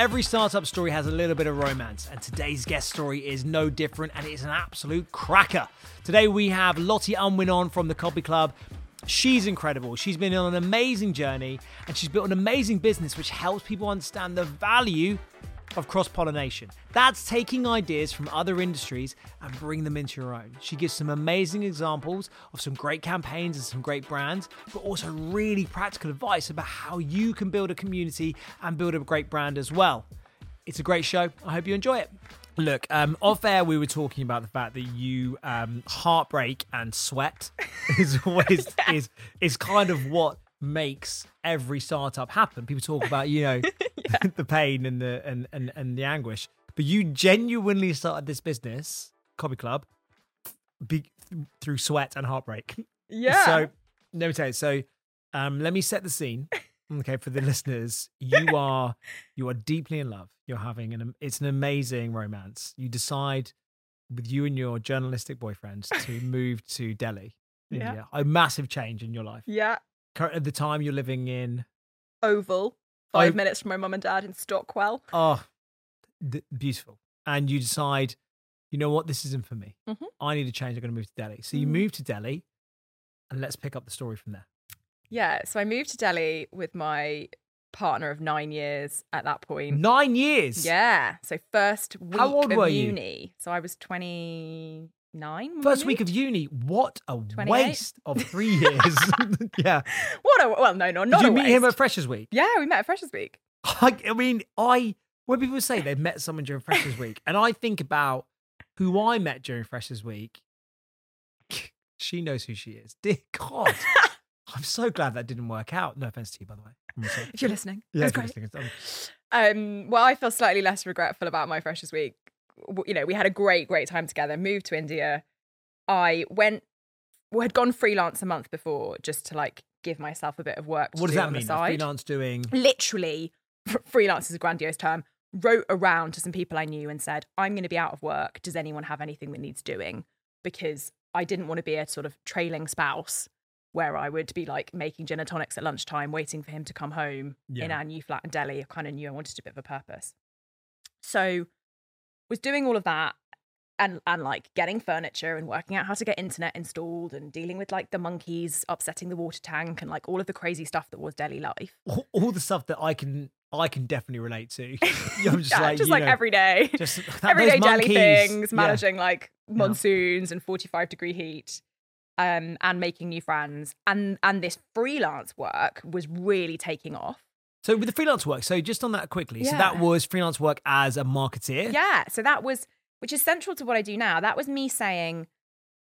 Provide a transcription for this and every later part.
Every startup story has a little bit of romance, and today's guest story is no different, and it's an absolute cracker. Today we have Lottie Unwin on from the Copy Club. She's incredible. She's been on an amazing journey, and she's built an amazing business which helps people understand the value of cross pollination. That's taking ideas from other industries and bring them into your own. She gives some amazing examples of some great campaigns and some great brands, but also really practical advice about how you can build a community and build a great brand as well. It's a great show. I hope you enjoy it. Look, um, off air, we were talking about the fact that you um, heartbreak and sweat is always is is kind of what makes every startup happen. People talk about, you know, the pain and the and, and and the anguish. But you genuinely started this business, Copy Club, be, through sweat and heartbreak. Yeah. So let me tell you. So um, let me set the scene. Okay, for the listeners, you are you are deeply in love. You're having an it's an amazing romance. You decide with you and your journalistic boyfriend to move to Delhi, Yeah. India. A massive change in your life. yeah. At the time, you're living in Oval. Five Oh. minutes from my mum and dad in Stockwell. oh, th- beautiful, and you decide, you know what, this isn't for me. Mhm. I need a change. I'm going to move to Delhi. So you Mhm. move to Delhi, and let's pick up the story from there. Yeah. So I moved to Delhi with my partner of nine years at that point. Nine years. Yeah. So first week How old of were you? uni. So I was 29. When we week of uni. What a 28? waste of three years. yeah. What a, well, no, no, not Did you meet him at Freshers Week? Yeah, we met at Freshers Week. I, I mean, I when people say they've met someone during Freshers Week, and I think about who I met during Freshers Week, she knows who she is. Dear God, I'm so glad that didn't work out. No offense to you, by the way. If you're listening. Yeah, It's great. listening, Um, well, I feel slightly less regretful about my freshers week. You know, we had a great, great time together. Moved to India. I went, well, had gone freelance a month before just to like give myself a bit of work. To What does do that on mean? The A side. freelance doing. Literally, freelance is a grandiose term. Wrote around to some people I knew and said, "I'm going to be out of work. Does anyone have anything that needs doing?" Because I didn't want to be a sort of trailing spouse where I would be like making gin and tonics at lunchtime, waiting for him to come home in our new flat in Delhi. I kind of knew I wanted a bit of a purpose. So was doing all of that and and like getting furniture and working out how to get internet installed and dealing with like the monkeys upsetting the water tank and like all of the crazy stuff that was Delhi life. all, all the stuff that I can I can definitely relate to. I'm just Yeah, like just like know, every day. just everyday monkeys. things, Yeah. managing like monsoons and 45 degree heat. Um, and making new friends and and this freelance work was really taking off. So with the freelance work, so just on that quickly, so that was freelance work as a marketeer. Yeah. So that was, which is central to what I do now. That was me saying,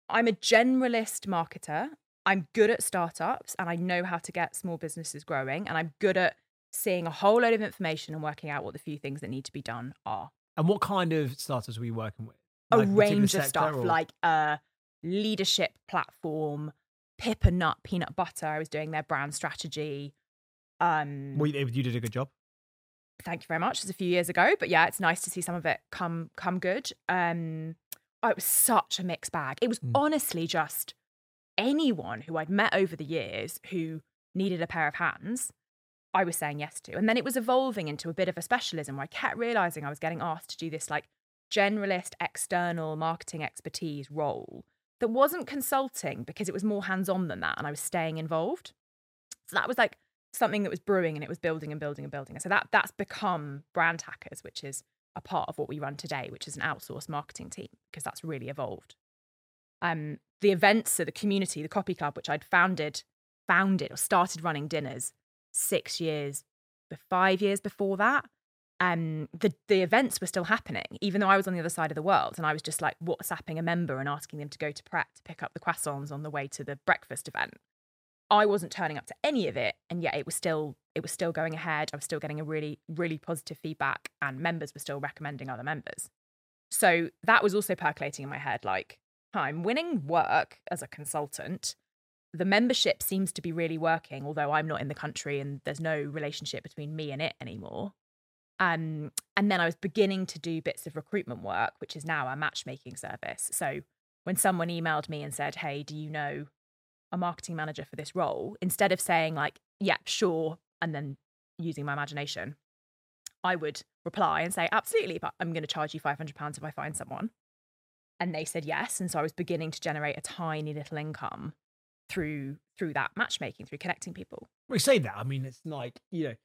I'm a generalist marketer. I'm good at startups and I know how to get small businesses growing. And I'm good at seeing a whole load of information and working out what the few things that need to be done are. And what kind of startups were you working with? A Like, particular range of stuff or- like a leadership platform, Pip and Nut Peanut Butter. I was doing their brand strategy. Um, Well, you, did a good job. thank you very much. It was a few years ago, but yeah, it's nice to see some of it come come good. Um, oh, it was such a mixed bag. It was Mm. honestly just anyone who I'd met over the years who needed a pair of hands. I was saying yes to, and then it was evolving into a bit of a specialism where I kept realizing I was getting asked to do this like generalist external marketing expertise role that wasn't consulting because it was more hands on than that, and I was staying involved. So that was like something that was brewing and it was building and building and building. And so that that's become Brand Hackers, which is a part of what we run today, which is an outsourced marketing team because that's really evolved. Um, the events, so the community, the Copy Club, which I'd founded, founded or started running dinners six years, five years before that. Um, the the events were still happening, even though I was on the other side of the world, and I was just like WhatsApping a member and asking them to go to Pret to pick up the croissants on the way to the breakfast event. I wasn't turning up to any of it, and yet it was still it was still going ahead. I was still getting a really really positive feedback, and members were still recommending other members. So that was also percolating in my head, like I'm winning work as a consultant. The membership seems to be really working, although I'm not in the country and there's no relationship between me and it anymore. Um, and then I was beginning to do bits of recruitment work, which is now a matchmaking service. So when someone emailed me and said, Hey, do you know a marketing manager for this role? Instead of saying, like, yeah, sure, and then using my imagination, I would reply and say, absolutely, but I'm going to charge you £500 if I find someone. And they said yes. And so I was beginning to generate a tiny little income through through that matchmaking, through connecting people. We say that. I mean, it's like, you know,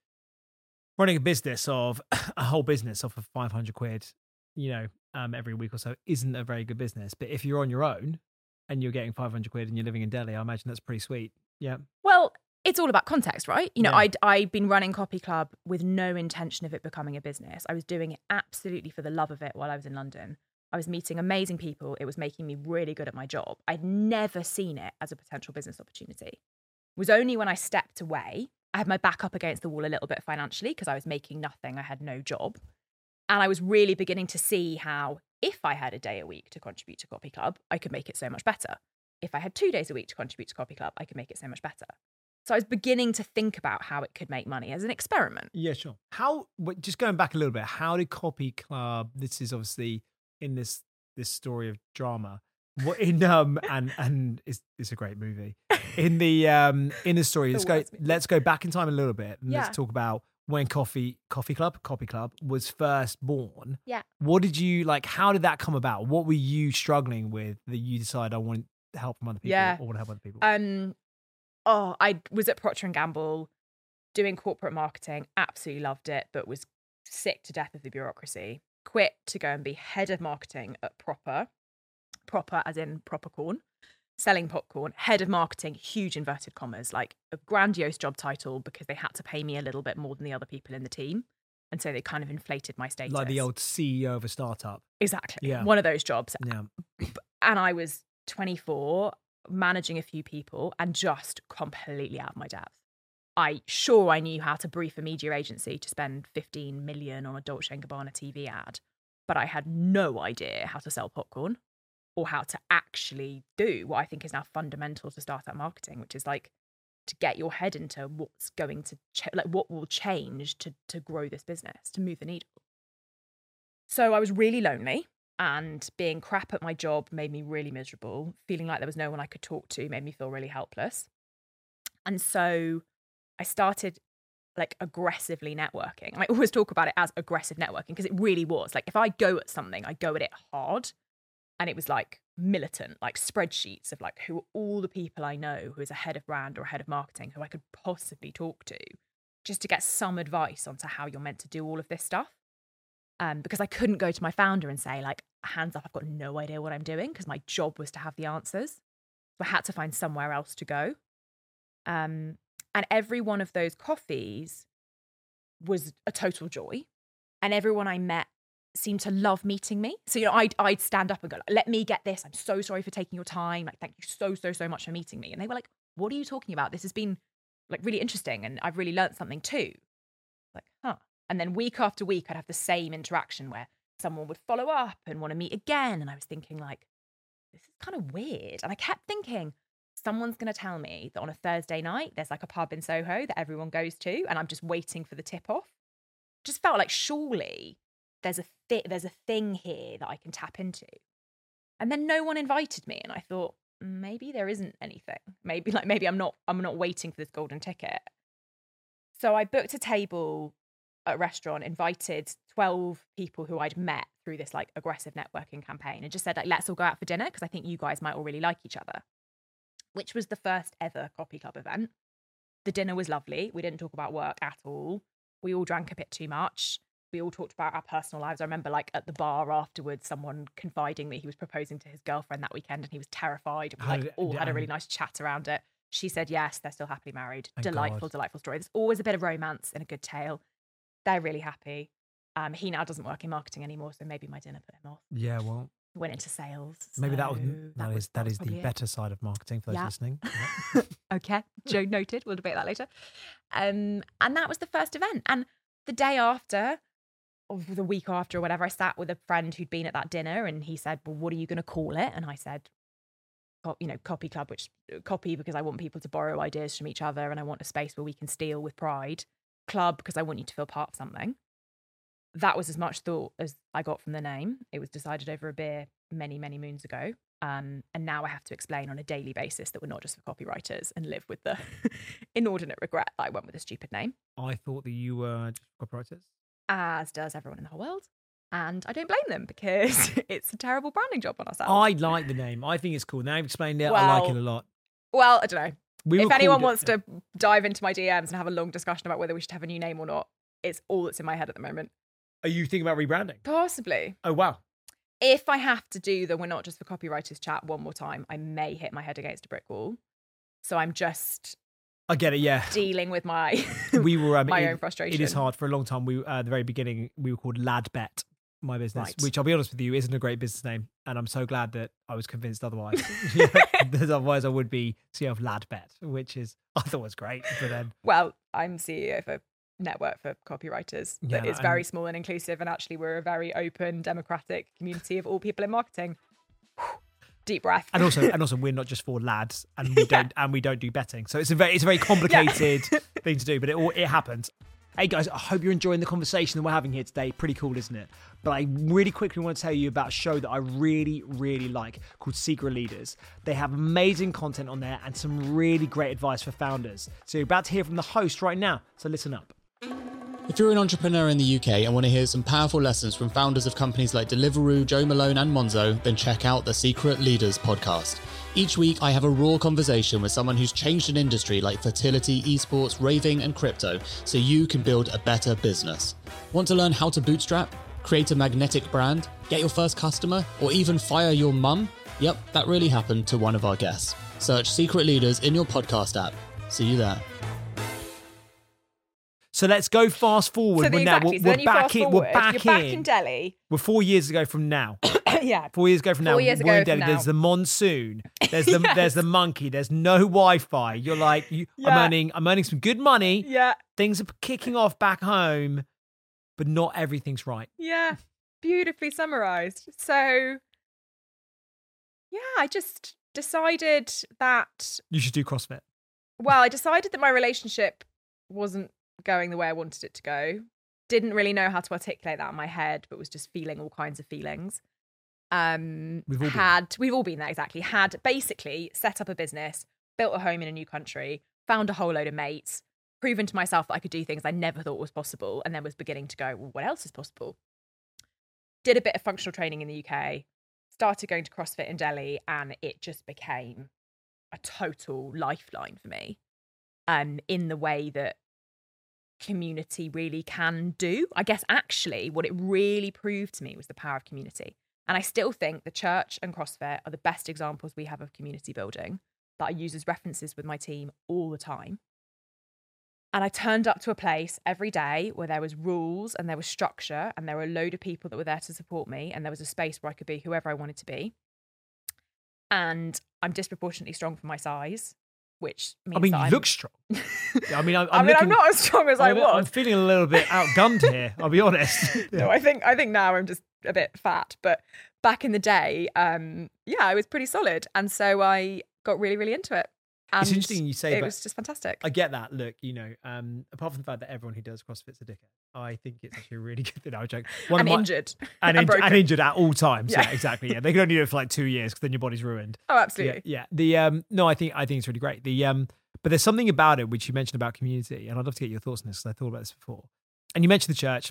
running a business of a whole business off of 500 quid, you know, um, every week or so isn't a very good business. But if you're on your own and you're getting 500 quid and you're living in Delhi, I imagine that's pretty sweet. Yeah. Well, it's all about context, right? You know, Yeah. I'd I'd been running Copy Club with no intention of it becoming a business. I was doing it absolutely for the love of it while I was in London. I was meeting amazing people. It was making me really good at my job. I'd never seen it as a potential business opportunity. It was only when I stepped away, I had my back up against the wall a little bit financially because I was making nothing. I had no job. And I was really beginning to see how if I had a day a week to contribute to Copy Club, I could make it so much better. If I had two days a week to contribute to Copy Club, I could make it so much better. So I was beginning to think about how it could make money as an experiment. Yeah, sure. How, just going back a little bit, how did Copy Club, this is obviously in this this story of drama, what in, um, and, and it's, it's a great movie. In the, um, in the story, The let's go, movie. let's go back in time a little bit and Yeah. let's talk about when Coffee, Coffee Club, Copy Club was first born. Yeah. What did you, like, how did that come about? What were you struggling with that you decided I want help from other people Yeah. or want to help other people? Um, oh, I was at Procter and Gamble doing corporate marketing. Absolutely loved it, but was sick to death of the bureaucracy. Quit to go and be head of marketing at Proper, Proper as in Propercorn, selling popcorn. Head of marketing, huge inverted commas, like a grandiose job title because they had to pay me a little bit more than the other people in the team. And so they kind of inflated my status. like the old CEO of a startup. Exactly. Yeah. One of those jobs. Yeah. And I was 24, managing a few people and just completely out of my depth. I sure I knew how to brief a media agency to spend 15 million on a Dolce Gabbana TV ad, but I had no idea how to sell popcorn or how to actually do what I think is now fundamental to startup marketing, which is like to get your head into what's going to ch- like what will change to to grow this business, to move the needle. So I was really lonely and being crap at my job made me really miserable. Feeling like there was no one I could talk to made me feel really helpless. And so I started like aggressively networking. And I always talk about it as aggressive networking because it really was. Like if I go at something, I go at it hard. And it was like militant, like spreadsheets of like who are all the people I know who is a head of brand or a head of marketing who I could possibly talk to just to get some advice onto how you're meant to do all of this stuff um, because I couldn't go to my founder and say, like, hands up, I've got no idea what I'm doing because my job was to have the answers. So I had to find somewhere else to go. Um, and every one of those coffees was a total joy. And everyone I met seemed to love meeting me. So, you know, I'd, I'd stand up and go, let me get this. I'm so sorry for taking your time. Like, thank you so, so, so much for meeting me. And they were like, what are you talking about? This has been like really interesting. And I've really learned something too. Like, huh. And then week after week, I'd have the same interaction where someone would follow up and want to meet again. And I was thinking, like, this is kind of weird. And I kept thinking, someone's going to tell me that on a Thursday night, there's like a pub in Soho that everyone goes to, and I'm just waiting for the tip off. Just felt like surely there's a thi- there's a thing here that I can tap into. And then no one invited me, and I thought mm, maybe there isn't anything. Maybe like maybe I'm not I'm not waiting for this golden ticket. So I booked a table at a restaurant, invited 12 people who I'd met through this like aggressive networking campaign and just said like let's all go out for dinner because I think you guys might all really like each other. Which was the first ever Copy Club event. The dinner was lovely. We didn't talk about work at all. We all drank a bit too much. We all talked about our personal lives. I remember like at the bar afterwards, someone confiding that he was proposing to his girlfriend that weekend and he was terrified. We like all had a really nice chat around it. She said yes, they're still happily married. Thank delightful, God. delightful story. There's always a bit of romance in a good tale. They're really happy. Um, he now doesn't work in marketing anymore, so maybe my dinner put him off. Yeah, well, went into sales. maybe that was so that was- is that is the it. better side of marketing for those Yeah. listening. Yeah. okay, Joe noted. We'll debate that later. Um, and that was the first event. And the day after, the week after, or whatever, I sat with a friend who'd been at that dinner, and he said, "Well, what are you going to call it?" And I said, "You know, copy club, which uh, copy because I want people to borrow ideas from each other, and I want a space where we can steal with pride. Club because I want you to feel part of something." That was as much thought as I got from the name. It was decided over a beer many, many moons ago. Um, and now I have to explain on a daily basis that we're not just for copywriters and live with the inordinate regret that I went with a stupid name. I thought that you were just copywriters. As does everyone in the whole world. And I don't blame them because it's a terrible branding job on ourselves. I like the name. I think it's cool. Now you've explained it. I like Well, it a lot. well, I don't know. We if were anyone called- wants to dive into my DMs and have a long discussion about whether we should have a new name or not, it's all that's in my head at the moment. Are you thinking about rebranding? Possibly. Oh, wow. If I have to do the We're Not Just for Copywriters chat one more time, I may hit my head against a brick wall. So I'm just I get it. Yeah. dealing with my We were. Um, my it- own frustration. It is hard. For a long time, we uh, at the very beginning, we were called Ladbet, my business, Right. which I'll be honest with you, isn't a great business name. And I'm so glad that I was convinced otherwise. Otherwise, I would be CEO of Ladbet, which is, I thought was great. But then, Well, I'm CEO of a network for copywriters Yeah, that is and- very small and inclusive, and actually we're a very open, democratic community of all people in marketing. Deep breath. and also, and also, we're not just for lads, and we don't, and we don't do betting. So it's a very, it's a very complicated thing to do, but it all it happens. Hey guys, I hope you're enjoying the conversation that we're having here today. Pretty cool, isn't it? But I really quickly want to tell you about a show that I really, really like called Secret Leaders. They have amazing content on there and some really great advice for founders. So you're about to hear from the host right now. So listen up. If you're an entrepreneur in the UK and want to hear some powerful lessons from founders of companies like Deliveroo, Joe Malone, and Monzo, then check out the Secret Leaders podcast. Each week, I have a raw conversation with someone who's changed an industry like fertility, esports, raving, and crypto so you can build a better business. Want to learn how to bootstrap, create a magnetic brand, get your first customer, or even fire your mum? Yep, that really happened to one of our guests. Search Secret Leaders in your podcast app. See you there. So let's go fast forward. so the, we're now we're, so we're back in. forward, We're back in. in Delhi. We're four years ago from now. yeah. Four years ago from now, Four years we're ago in Delhi. from There's now. the monsoon. There's the Yes. there's the monkey. There's no Wi-Fi. You're like, you, I'm earning I'm earning some good money. Yeah. Things are kicking off back home, but not everything's right. Yeah. Beautifully summarized. So, yeah, I just decided that, You should do CrossFit. well, I decided that my relationship wasn't going the way I wanted it to go. Didn't really know how to articulate that in my head, but was just feeling all kinds of feelings. Um, We've all been had we've all been there exactly. Had basically set up a business, built a home in a new country, found a whole load of mates, proven to myself that I could do things I never thought was possible, and then was beginning to go, well, what else is possible? Did a bit of functional training in the UK, started going to CrossFit in Delhi, and it just became a total lifeline for me. Um, in the way that community really can do. I guess actually what it really proved to me was the power of community. And I still think the church and CrossFit are the best examples we have of community building that I use as references with my team all the time. And I turned up to a place every day where there was rules and there was structure and there were a load of people that were there to support me and there was a space where I could be whoever I wanted to be. And I'm disproportionately strong for my size, which means I mean, you I'm, look strong. I mean, I'm, I I'm mean, looking, I'm not as strong as I I'm, was. I'm feeling a little bit outgunned here. I'll be honest. No, I think I think now I'm just a bit fat, but back in the day, um, yeah, I was pretty solid, and so I got really, really into it. And It's interesting you say, it was just fantastic. I get that. Look, you know, um, apart from the fact that everyone who does CrossFit's a dickhead, I think it's actually a really good thing. I was joking. One and my, injured, and, and inj- and injured at all times. Yeah. Yeah. exactly. Yeah, they can only do it for like two years because then your body's ruined. oh, absolutely. Yeah, yeah. The um, no, I think I think it's really great. The um, but there's something about it which you mentioned about community, and I'd love to get your thoughts on this because I thought about this before. And you mentioned the church,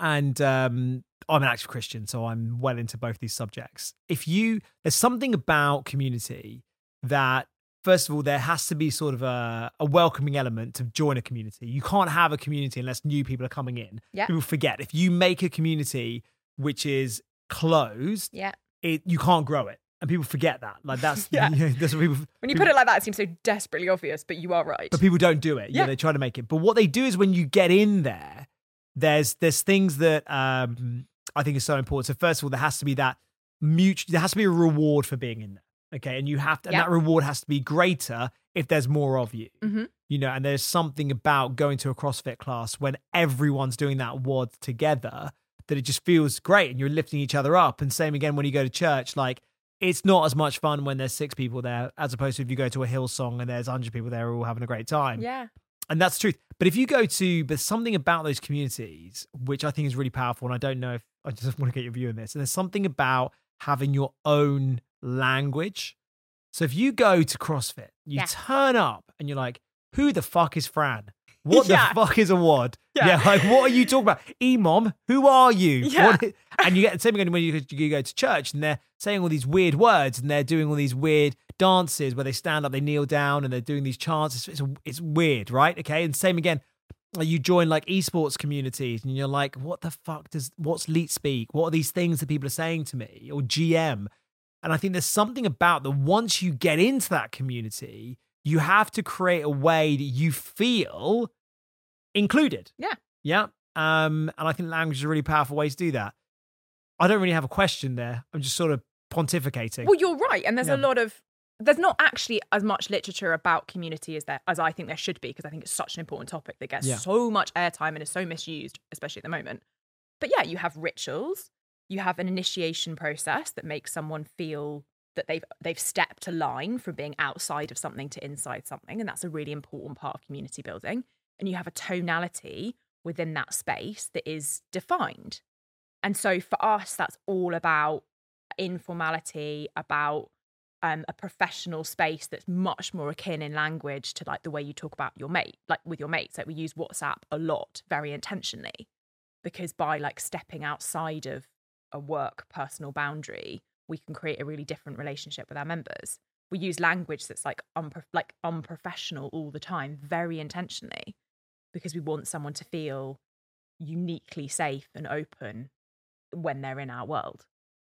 and um, I'm an active Christian, so I'm well into both these subjects. If you, there's something about community that. First of all, there has to be sort of a, a welcoming element to join a community. You can't have a community unless new people are coming in. Yeah. People forget. If you make a community which is closed, Yeah. it you can't grow it and people forget that like that's Yeah. you know, that's what people When you people- put it like that, it seems so desperately obvious, but you are right. but people don't do it yeah. Yeah. they try to make it but what they do is when you get in there there's there's things that um i think is so important so first of all there has to be that mutual there has to be a reward for being in there okay and you have to and that reward has to be greater if there's more of you Mhm. you know and there's something about going to a crossfit class when everyone's doing that WOD together that it just feels great and you're lifting each other up and same again when you go to church like it's not as much fun when there's six people there as opposed to if you go to a Hillsong and there's 100 people there all having a great time yeah. and that's the truth. But if you go to, but something about those communities, which I think is really powerful, and I don't know if I just want to get your view on this. And there's something about having your own language. So if you go to CrossFit, you Yeah. turn up and you're like, who the fuck is Fran? What Yeah. the fuck is a WOD? Yeah. like what are you talking about? Imam, who are you? Yeah. And you get the same thing when you, you go to church and they're saying all these weird words and they're doing all these weird dances where they stand up, they kneel down, and they're doing these chants. It's, it's, it's weird, right? Okay. And same again, you join like esports communities and you're like, what the fuck does, what's Leet Speak? What are these things that people are saying to me? Or GM? And I think there's something about that once you get into that community, you have to create a way that you feel included. Yeah. Yeah. Um, and I think language is a really powerful way to do that. I don't really have a question there. I'm just sort of pontificating. Well, you're right, and there's Yeah. a lot of there's not actually as much literature about community as there as I think there should be because I think it's such an important topic that gets Yeah. so much airtime and is so misused, especially at the moment. But yeah, you have rituals, you have an initiation process that makes someone feel that they've they've stepped a line from being outside of something to inside something, and that's a really important part of community building. And you have a tonality within that space that is defined. And so for us, that's all about informality, about um, a professional space that's much more akin in language to like the way you talk about your mate, like with your mates. Like we use WhatsApp a lot, very intentionally, because by like stepping outside of a work personal boundary, we can create a really different relationship with our members. We use language that's like like unprofessional all the time, very intentionally, because we want someone to feel uniquely safe and open when they're in our world.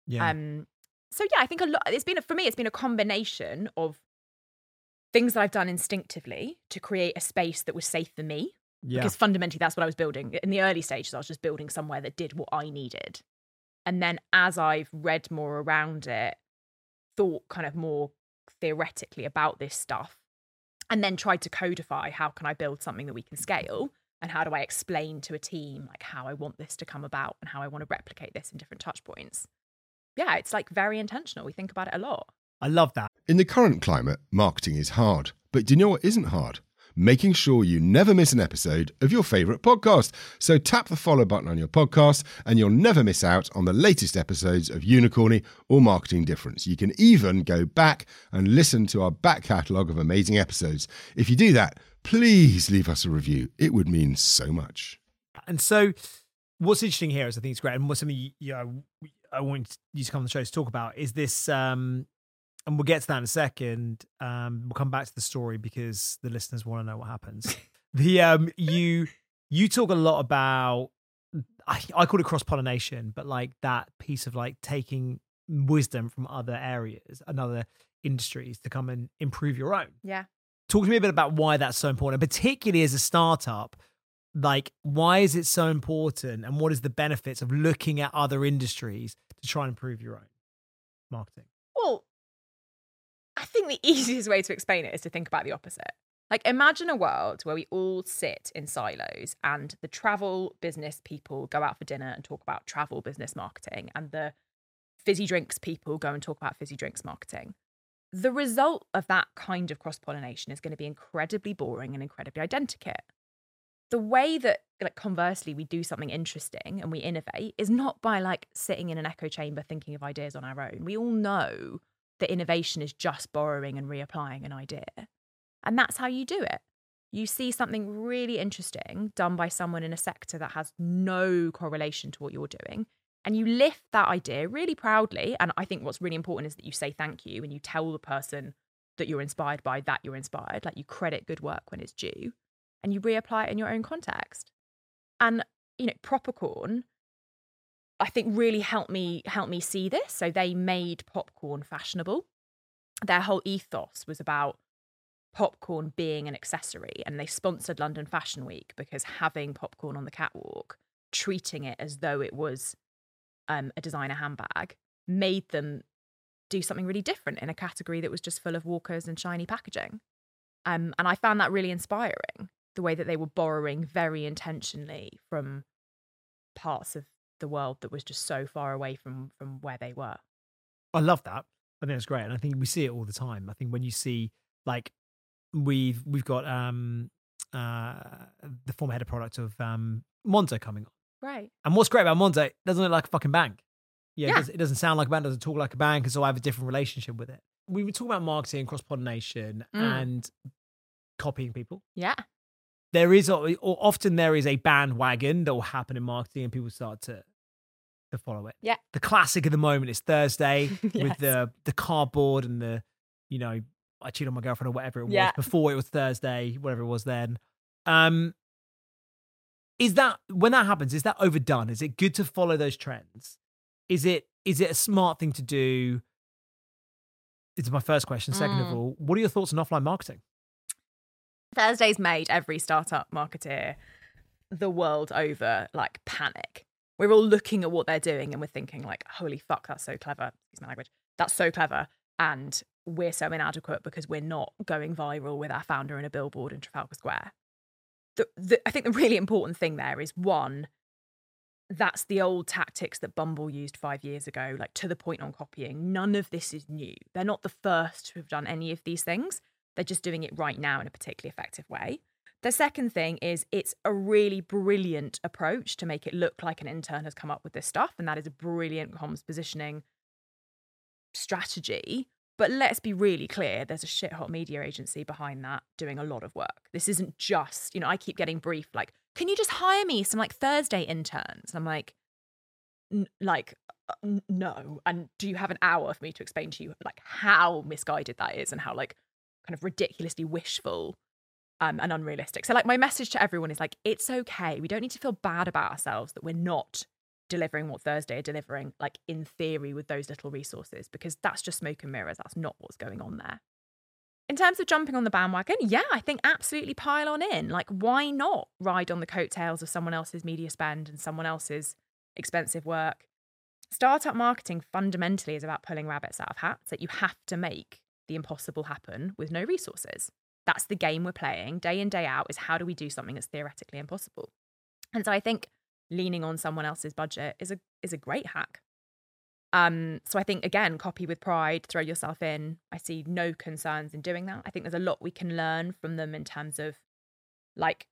yeah. Um, so yeah, I think a lot. It's been a, for me. It's been a combination of things that I've done instinctively to create a space that was safe for me. yeah. Because fundamentally, that's what I was building in the early stages. I was just building somewhere that did what I needed, and then as I've read more around it, thought kind of more theoretically about this stuff, and then tried to codify how can I build something that we can scale. And how do I explain to a team like how I want this to come about and how I want to replicate this in different touch points? yeah, it's like very intentional. We think about it a lot. I love that. In the current climate, marketing is hard. But do you know what isn't hard? Making sure you never miss an episode of your favourite podcast. So tap the follow button on your podcast and you'll never miss out on the latest episodes of Unicorny or Marketing Difference. You can even go back and listen to our back catalogue of amazing episodes. If you do that, please leave us a review. It would mean so much. And so, what's interesting here is I think it's great, and what's something you, you know, I want you to come on the show to talk about is this. Um, and we'll get to that in a second. Um, we'll come back to the story because the listeners want to know what happens. the um, you you talk a lot about. I, I call it cross pollination, but like that piece of like taking wisdom from other areas and other industries to come and improve your own. Yeah. Talk to me a bit about why that's so important, particularly as a startup. Like, why is it so important, and what is the benefits of looking at other industries to try and improve your own marketing? I think the easiest way to explain it is to think about the opposite. Like, imagine a world where we all sit in silos and the travel business people go out for dinner and talk about travel business marketing, and the fizzy drinks people go and talk about fizzy drinks marketing. The result of that kind of cross pollination is going to be incredibly boring and incredibly identical. The way that, like, conversely, we do something interesting and we innovate is not by like sitting in an echo chamber thinking of ideas on our own. We all know that innovation is just borrowing and reapplying an idea. And that's how you do it. You see something really interesting done by someone in a sector that has no correlation to what you're doing, and you lift that idea really proudly. And I think what's really important is that you say thank you and you tell the person that you're inspired by that you're inspired, like you credit good work when it's due, and you reapply it in your own context. And, you know, Propercorn, I think really helped me help me see this. So they made popcorn fashionable. Their whole ethos was about popcorn being an accessory and they sponsored London Fashion Week because having popcorn on the catwalk, treating it as though it was um, a designer handbag, made them do something really different in a category that was just full of walkers and shiny packaging. Um, and I found that really inspiring, the way that they were borrowing very intentionally from parts of the world that was just so far away from from where they were. I love that. I think it's great, and I think we see it all the time. I think when you see like we've we've got um uh the former head of product of um Monzo coming on, Right. and what's great about Monzo, it doesn't look like a fucking bank. Yeah, It, Yeah. doesn't, it doesn't sound like a bank, doesn't talk like a bank, and so I have a different relationship with it. We were talking about marketing, cross pollination, Mm. and copying people. Yeah. There is or often there is a bandwagon that will happen in marketing and people start to to follow it. Yeah. The classic of the moment is Thursday with the the cardboard and the you know I cheated on my girlfriend or whatever it was Yeah. before it was Thursday, whatever it was then. Um is that when that happens, is that overdone? Is it good to follow those trends? Is it is it a smart thing to do? It's my first question. Second of Mm. all, what are your thoughts on offline marketing? Thursday's made every startup marketeer the world over like panic. We're all looking at what they're doing and we're thinking like, holy fuck, that's so clever. Excuse my language. That's so clever. And we're so inadequate because we're not going viral with our founder in a billboard in Trafalgar Square. The, the, I think the really important thing there is one, that's the old tactics that Bumble used five years ago, like to the point on copying. None of this is new. They're not the first to have done any of these things. They're just doing it right now in a particularly effective way. The second thing is it's a really brilliant approach to make it look like an intern has come up with this stuff. And that is a brilliant comms positioning strategy. But let's be really clear there's a shit hot media agency behind that doing a lot of work. This isn't just, you know, I keep getting briefed like, can you just hire me some like Thursday interns? And I'm like, like, uh, no. And do you have an hour for me to explain to you like how misguided that is and how like kind of ridiculously wishful um, and unrealistic. So, like, my message to everyone is like, it's okay. We don't need to feel bad about ourselves that we're not delivering what Thursday are delivering, like in theory, with those little resources, because that's just smoke and mirrors. That's not what's going on there. In terms of jumping on the bandwagon, yeah, I think absolutely pile on in. Like, why not ride on the coattails of someone else's media spend and someone else's expensive work? Startup marketing fundamentally is about pulling rabbits out of hats, that you have to make the impossible happen with no resources. That's the game we're playing day in, day out is how do we do something that's theoretically impossible? And so I think leaning on someone else's budget is a is a great hack. Um, so I think again, copy with pride, throw yourself in. I see no concerns in doing that. I think there's a lot we can learn from them in terms of like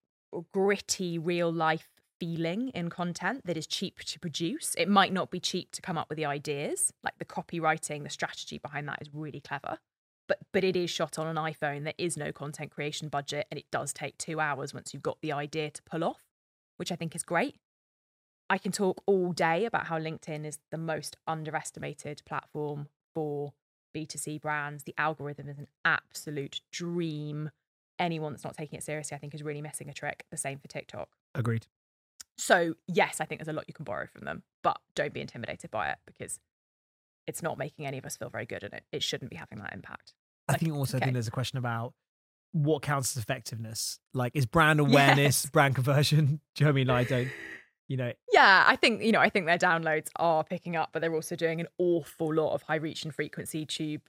gritty real life feeling in content that is cheap to produce. It might not be cheap to come up with the ideas, like the copywriting, the strategy behind that is really clever. But but it is shot on an iPhone. There is no content creation budget, and it does take two hours once you've got the idea to pull off, which I think is great. I can talk all day about how LinkedIn is the most underestimated platform for B2C brands. The algorithm is an absolute dream. Anyone that's not taking it seriously, I think, is really missing a trick. The same for TikTok. Agreed. So, yes, I think there's a lot you can borrow from them, but don't be intimidated by it because it's not making any of us feel very good and it, it shouldn't be having that impact. I Like, think also I think there's a question about what counts as effectiveness. Like, is brand awareness, Yes. brand conversion? Do you know what I mean? I don't, you know, Yeah, I think, you know, I think their downloads are picking up, but they're also doing an awful lot of high reach and frequency tube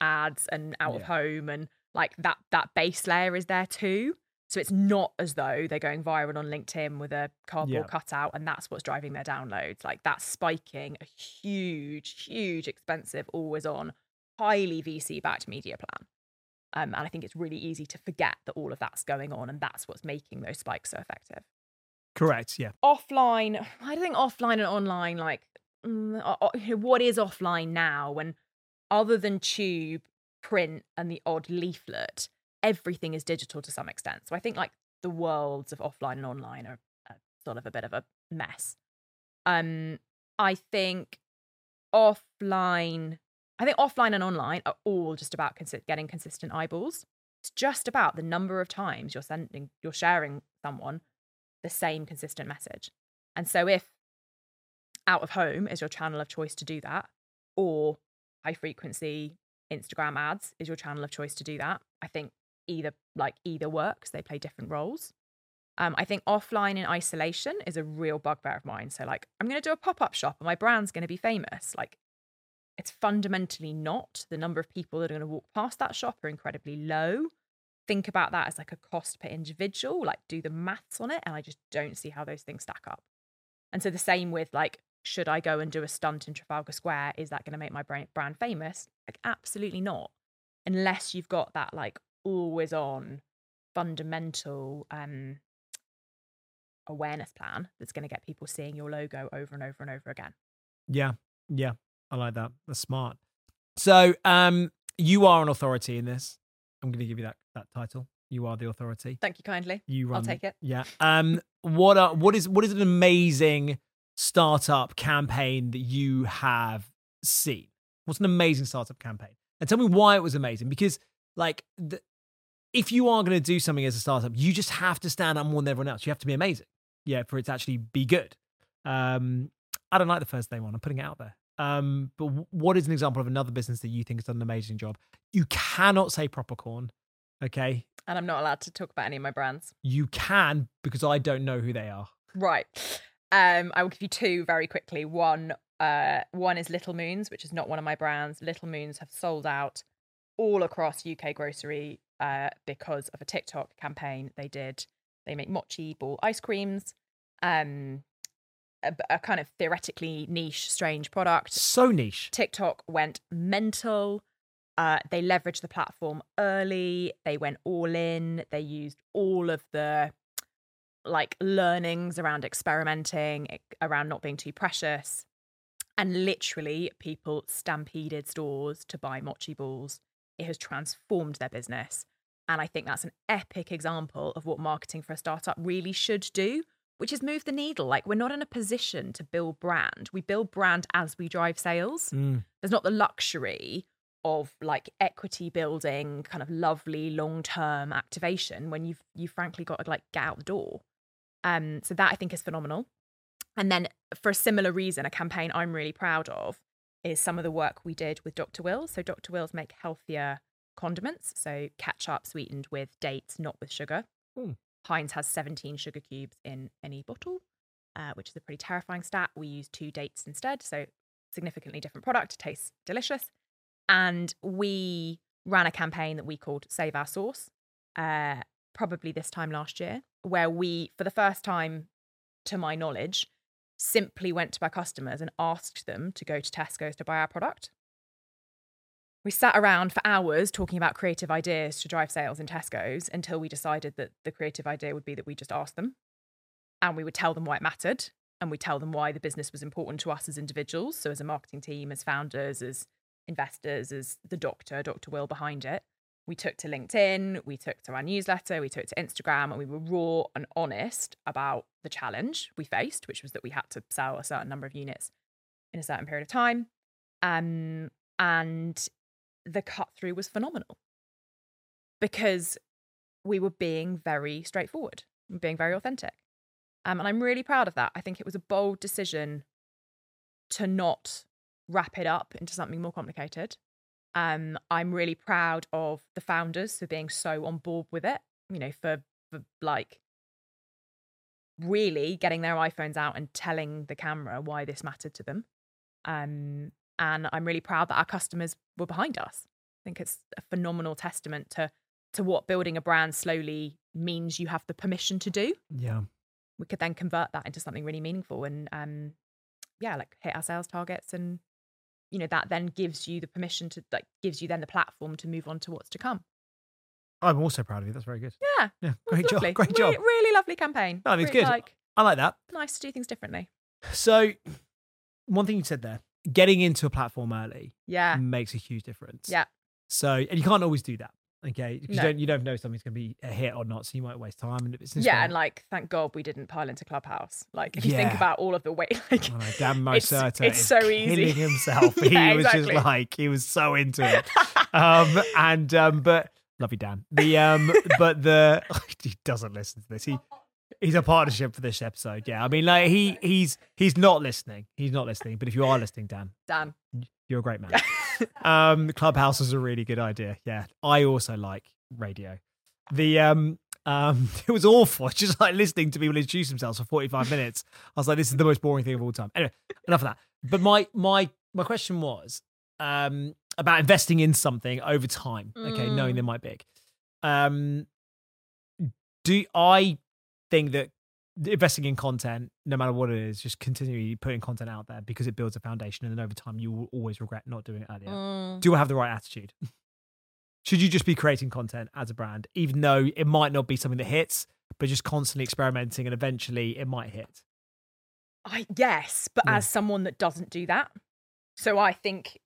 ads and out of home and like that that base layer is there too. So it's not as though they're going viral on LinkedIn with a cardboard Yeah. cutout and that's what's driving their downloads. Like that's spiking a huge, huge, expensive, always on, highly VC backed media plan. Um, and I think it's really easy to forget that all of that's going on and that's what's making those spikes so effective correct. Yeah. offline i don't think offline and online like mm, o- o- you know, what is offline now when other than tube print and the odd leaflet everything is digital to some extent. So i think like the worlds of offline and online are, sort of a bit of a mess. Um i think offline i think offline and online are all just about getting consistent eyeballs. It's just about the number of times you're sending you're sharing someone the same consistent message. And so if out of home is your channel of choice to do that, or high frequency Instagram ads is your channel of choice to do that, I think either like either works. They play different roles. Um, I think offline in isolation is a real bugbear of mine. So like I'm going to do a pop up shop and my brand's going to be famous. Like it's fundamentally not. The number of people that are going to walk past that shop are incredibly low think about that as like a cost per individual, like do the maths on it. And I just don't see how those things stack up. And so the same with like, should I go and do a stunt in Trafalgar Square? Is that going to make my brand brand famous? Like, absolutely not. Unless you've got that like always on fundamental um, awareness plan that's going to get people seeing your logo over and over and over again. Yeah. Yeah. I like that. That's smart. So, um, you are an authority in this. I'm going to give you that that title. You are the authority. Thank you kindly. You run. I'll take it. Yeah. Um. What are what is what is an amazing startup campaign that you have seen? What's an amazing startup campaign? And tell me why it was amazing. Because like, the, if you are going to do something as a startup, you just have to stand out more than everyone else. You have to be amazing. Yeah, for it to actually be good. Um. I don't like the first day one. I'm putting it out there. Um. But what is an example of another business that you think has done an amazing job? You cannot say proper corn. Okay. And I'm not allowed to talk about any of my brands. You can because I don't know who they are. Right. Um, I will give you two very quickly. One, uh, one is Little Moons, which is not one of my brands. Little Moons have sold out all across UK grocery uh, because of a TikTok campaign they did. They make mochi ball ice creams, um, a, a kind of theoretically niche, strange product. So niche. TikTok went mental. Uh, they leveraged the platform early. They went all in. They used all of the like learnings around experimenting, around not being too precious. And literally, people stampeded stores to buy mochi balls. It has transformed their business. And I think that's an epic example of what marketing for a startup really should do, which is move the needle. Like, we're not in a position to build brand. We build brand as we drive sales Mm. there's not the luxury of like equity building kind of lovely long-term activation when you've you frankly got to like get out the door um so that i think is phenomenal and then for a similar reason a campaign i'm really proud of is some of the work we did with dr wills so dr wills make healthier condiments so ketchup sweetened with dates not with sugar Mm. heinz has 17 sugar cubes in any bottle uh, which is a pretty terrifying stat we use two dates instead so significantly different product, tastes delicious. And we ran a campaign that we called Save Our Sauce, uh, probably this time last year, where we, for the first time to my knowledge, simply went to our customers and asked them to go to Tesco's to buy our product. We sat around for hours talking about creative ideas to drive sales in Tesco's until we decided that the creative idea would be that we just asked them and we would tell them why it mattered and we tell them why the business was important to us as individuals. So, as a marketing team, as founders, as investors, as the doctor, Dr. Will behind it. We took to LinkedIn, we took to our newsletter, we took to Instagram, and we were raw and honest about the challenge we faced, which was that we had to sell a certain number of units in a certain period of time. Um, and the cut through was phenomenal because we were being very straightforward, being very authentic. Um, and I'm really proud of that. I think it was a bold decision to not wrap it up into something more complicated. Um, I'm really proud of the founders for being so on board with it, you know, for, for like really getting their iPhones out and telling the camera why this mattered to them. Um, and I'm really proud that our customers were behind us. I think it's a phenomenal testament to to what building a brand slowly means you have the permission to do Yeah. we could then convert that into something really meaningful and um yeah like hit our sales targets and you know that then gives you the permission to like gives you then the platform to move on to what's to come I'm also proud of you. That's very good. yeah Yeah. Great job. Great job. really lovely campaign No, I think it's Really, good. like I like that. nice to do things differently So, one thing you said there, getting into a platform early yeah makes a huge difference. yeah So, and you can't always do that. Okay. No. you don't you don't know if something's going to be a hit or not. So you might waste time. And it's yeah and like thank god we didn't pile into clubhouse like if you think about all of the weight, like Oh, no, Dan It's- Murray-Serter it's so easy. himself. Yeah, he was exactly. just like he was so into it. um, and um, but love you, Dan. The um, but the he doesn't listen to this. He he's a partnership for this episode. Yeah, I mean, like he he's he's not listening. He's not listening. But if you are listening, Dan, dan you're a great man. Um, Clubhouse is a really good idea. Yeah, I also like radio. The um. Um, it was awful. It's just like listening to people introduce themselves for 45 minutes. I was like, this is the most boring thing of all time. Anyway, enough of that. But my my my question was um about investing in something over time. Okay, knowing Mm. they might be big. Um do I think that investing in content, no matter what it is, just continually putting content out there because it builds a foundation and then over time you will always regret not doing it earlier. Mm. Do I have the right attitude? Should you just be creating content as a brand, even though it might not be something that hits, but just constantly experimenting and eventually it might hit? I yes, but Yeah. as someone that doesn't do that, so I think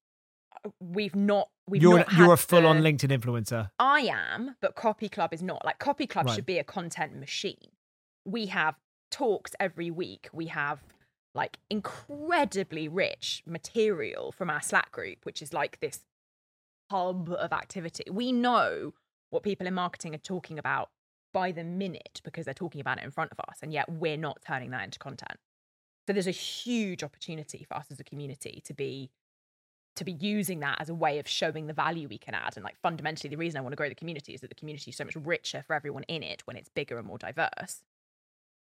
we've not we've you're not you're a full on LinkedIn influencer. I am, but Copy Club is not. Like Copy Club Right. should be a content machine. We have talks every week. We have like incredibly rich material from our Slack group, which is like this hub of activity. We know what people in marketing are talking about by the minute because they're talking about it in front of us, and yet we're not turning that into content. So there's a huge opportunity for us as a community to be to be using that as a way of showing the value we can add. And like fundamentally, the reason I want to grow the community is that the community is so much richer for everyone in it when it's bigger and more diverse.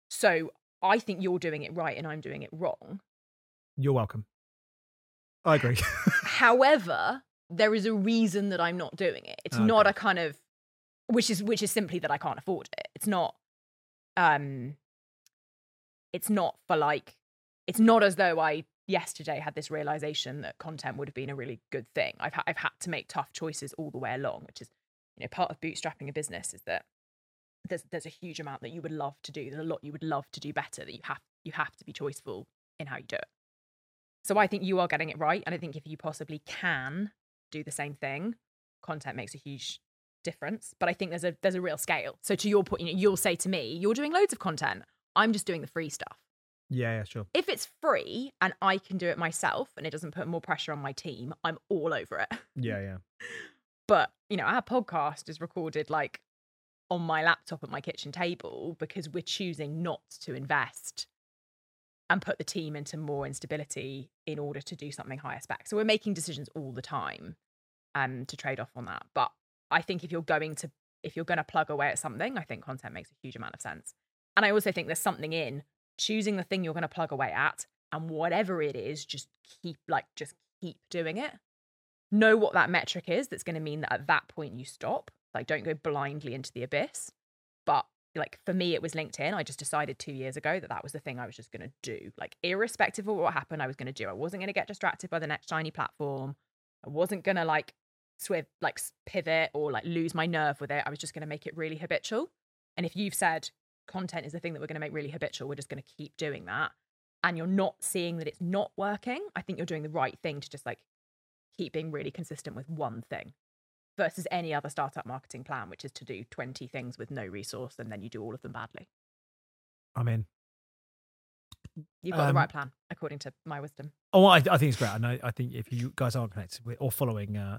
So I think you're doing it right and I'm doing it wrong. You're welcome. I agree. However, there is a reason that I'm not doing it. It's Okay. not a kind of which is which is simply that I can't afford it. It's not um it's not for like it's not as though I yesterday had this realization that content would have been a really good thing. I've ha- I've had to make tough choices all the way along, which is you know part of bootstrapping a business is that there's there's a huge amount that you would love to do. There's a lot you would love to do better that you have you have to be choiceful in how you do it. So I think you are getting it right, and I think if you possibly can do the same thing, content makes a huge difference. But I think there's a there's a real scale. So to your point, you know, you'll say to me, "You're doing loads of content. I'm just doing the free stuff." yeah, yeah, sure. If it's free and I can do it myself, and it doesn't put more pressure on my team, I'm all over it. Yeah, yeah. But you know, our podcast is recorded like on my laptop at my kitchen table because we're choosing not to invest and put the team into more instability in order to do something higher spec. So we're making decisions all the time um to trade off on that. But I think if you're going to if you're going to plug away at something, I think content makes a huge amount of sense. And I also think there's something in choosing the thing you're going to plug away at and whatever it is, just keep like just keep doing it know what that metric is that's going to mean that at that point you stop like don't go blindly into the abyss. But like for me it was linkedin. I just decided two years ago that that was the thing i was just going to do. Like irrespective of what happened i was going to do. I wasn't going to get distracted by the next shiny platform. I wasn't going to like swift like pivot or like lose my nerve with it. I was just going to make it really habitual. And if you've said content is the thing that we're going to make really habitual we're just going to keep doing that. And you're not seeing that it's not working i think you're doing the right thing to just like keep being really consistent with one thing versus any other startup marketing plan, which is to do 20 things with no resource and then you do all of them badly. I'm in. You've got Um, the right plan, according to my wisdom. Oh, I, I think it's great. I. I think if you guys aren't connected with or following uh,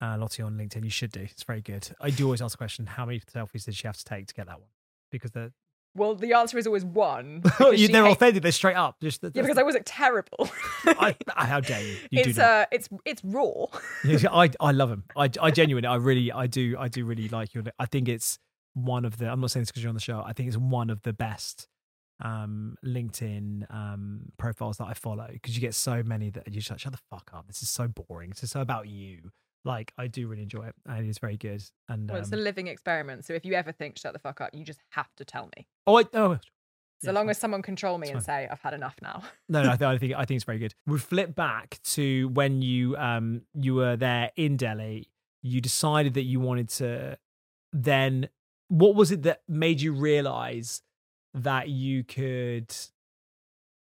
uh, Lottie on LinkedIn, you should do. It's very good. I do always ask the question: How many selfies did she have to take to get that one? Because they're Well, the answer is always one. you, they're hates- authentic. They're straight up. Just Yeah, because I wasn't terrible. I, how dare you? You it's uh, it's it's raw. I I love him. I I genuinely, I really, I do, I do really like you. I think it's one of the. I'm not saying this because you're on the show. I think it's one of the best um LinkedIn um profiles that I follow because you get so many that you're just like, shut the fuck up. This is so boring. This is so about you. Like I do really enjoy it, and it's very good. And Well, it's a um, living experiment. So if you ever think shut the fuck up, you just have to tell me. oh, I, oh So Yeah, long fine. as someone control me and say I've had enough now. no, no, I, th- I think I think it's very good. We flip back to when you um you were there in Delhi. You decided that you wanted to then. What was it that made you realize that you could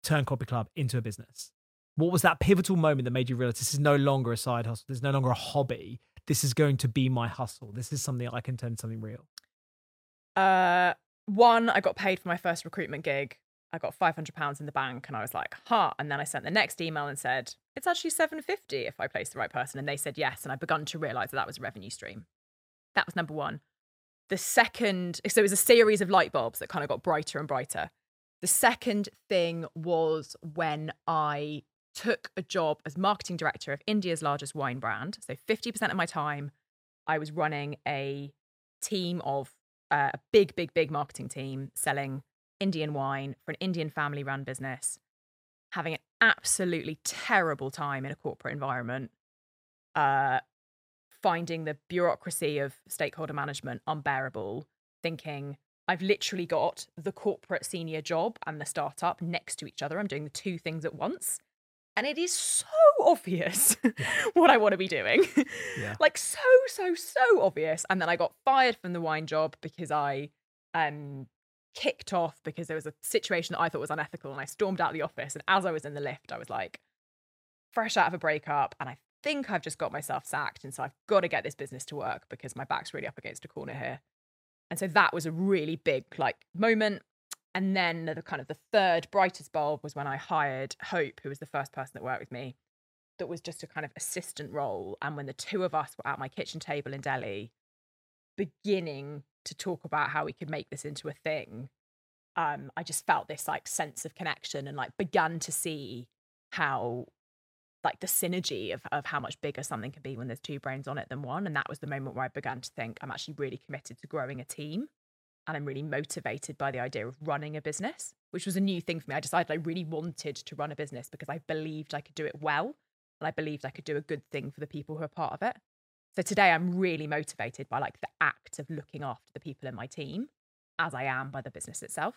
turn Copy Club into a business? What was that pivotal moment that made you realize this is no longer a side hustle? This is no longer a hobby. This is going to be my hustle. This is something I can turn something real. Uh, one, I got paid for my first recruitment gig. I got five hundred pounds in the bank, and I was like, "Huh." And then I sent the next email and said, "It's actually seven fifty if I place the right person." And they said yes, and I begun to realize that that was a revenue stream. That was number one. The second, so it was a series of light bulbs that kind of got brighter and brighter. The second thing was when I took a job as marketing director of India's largest wine brand. So 50% of my time, I was running a team of uh, a big, big, big marketing team selling Indian wine for an Indian family run business, having an absolutely terrible time in a corporate environment, uh, finding the bureaucracy of stakeholder management unbearable, thinking, I've literally got the corporate senior job and the startup next to each other. I'm doing the two things at once. And it is so obvious what I want to be doing. Yeah. like so, so, so obvious. And then I got fired from the wine job because I um kicked off because there was a situation that I thought was unethical and I stormed out of the office. And as I was in the lift, I was like, fresh out of a breakup and I think I've just got myself sacked. And so I've got to get this business to work because my back's really up against a corner here. And so that was a really big like moment. And then the kind of the third brightest bulb was when I hired Hope, who was the first person that worked with me, that was just a kind of assistant role. And when the two of us were at my kitchen table in Delhi, beginning to talk about how we could make this into a thing, um, I just felt this like sense of connection and like began to see how like the synergy of, of how much bigger something can be when there's two brains on it than one. And that was the moment where I began to think I'm actually really committed to growing a team. And I'm really motivated by the idea of running a business, which was a new thing for me. I decided I really wanted to run a business because I believed I could do it well. And I believed I could do a good thing for the people who are part of it. So today I'm really motivated by like the act of looking after the people in my team as I am by the business itself.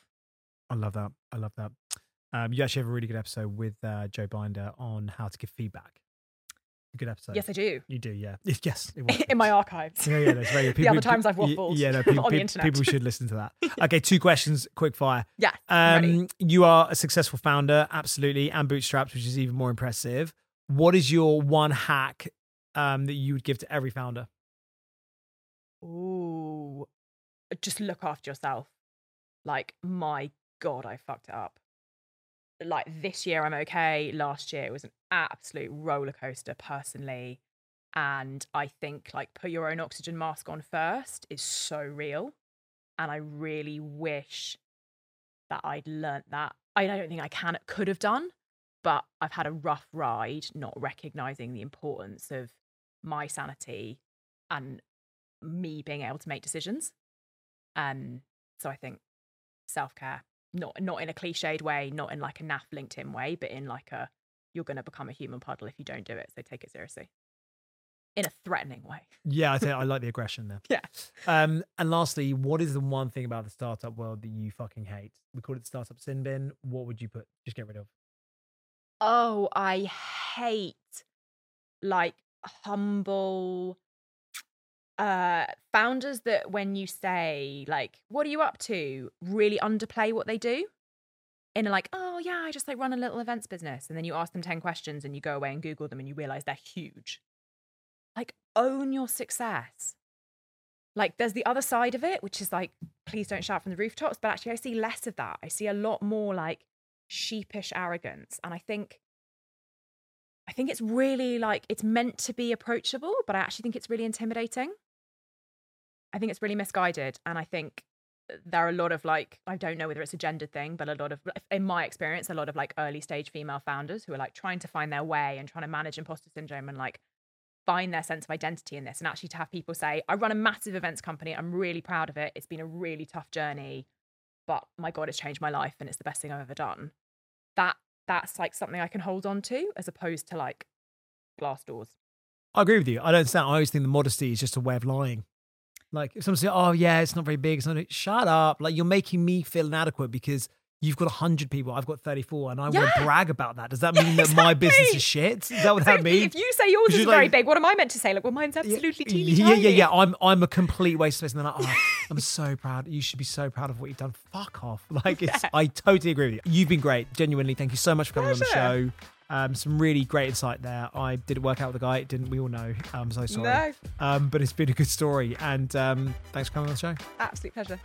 I love that. I love that. Um, you actually have a really good episode with uh, Joe Binder on how to give feedback. Good episode. Yes, I do. You do, yeah. Yes, it was. in my archives. Yeah, yeah, that's very good. the other times I've waffled Yeah, no, people, on the people, internet. people should listen to that. Okay, two questions, quick fire. Yeah, I'm ready. Um, you are a successful founder, absolutely, and bootstrapped, which is even more impressive. What is your one hack um, that you would give to every founder? Ooh, just look after yourself. Like, my God, I fucked it up. Like, this year I'm okay. Last year it was an absolute roller coaster personally. And I think, like, put your own oxygen mask on first is so real. And I really wish that I'd learnt that. I don't think I can, could have done, but I've had a rough ride not recognizing the importance of my sanity and me being able to make decisions. Um, so I think self care, not not in a cliched way, not in like a naff LinkedIn way, but in like a you're going to become a human puddle if you don't do it. So take it seriously, in a threatening way. Yeah, I I like the aggression there. Yeah. Um, and lastly, what is the one thing about the startup world that you fucking hate? We call it the startup sin bin. What would you put? Just get rid of. Oh, I hate like humble uh founders that when you say like what are you up to? really underplay what they do. In a like oh yeah i just like run a little events business. And then you ask them 10 questions and you go away and google them and you realize they're huge. Like own your success. Like there's the other side of it which is like please don't shout from the rooftops. But actually i see less of that. I see a lot more like sheepish arrogance. And i think i think it's really like it's meant to be approachable but i actually think it's really intimidating i think it's really misguided and i think uh, there are a lot of like i don't know whether it's a gendered thing but a lot of in my experience a lot of like early stage female founders who are like trying to find their way and trying to manage imposter syndrome and like find their sense of identity in this and actually to have people say i run a massive events company i'm really proud of it it's been a really tough journey but my god it's changed my life and it's the best thing i've ever done that that's like something i can hold on to as opposed to like glass doors I agree with you. I don't. I always think the modesty is just a way of lying. Like if someone says, "Oh yeah, it's not very big," it's not. Shut up! Like you're making me feel inadequate because you've got hundred people, I've got thirty-four, and I want to brag about that. Does that mean that my business is shit? Is that what that Exactly. means? if you say yours is you're very big what am i meant to say like well mine's absolutely teeny yeah, tiny yeah, yeah. I'm I'm a complete waste of space, and like, oh, I'm so proud. You should be so proud of what you've done. Fuck off. Like it's. Yeah. I totally agree with you. You've been great. Genuinely, thank you so much for coming on the show. Um, some really great insight there. I didn't work out with the guy. Didn't. We all know. I'm so sorry. no Um, but it's been a good story, and um, thanks for coming on the show. absolute pleasure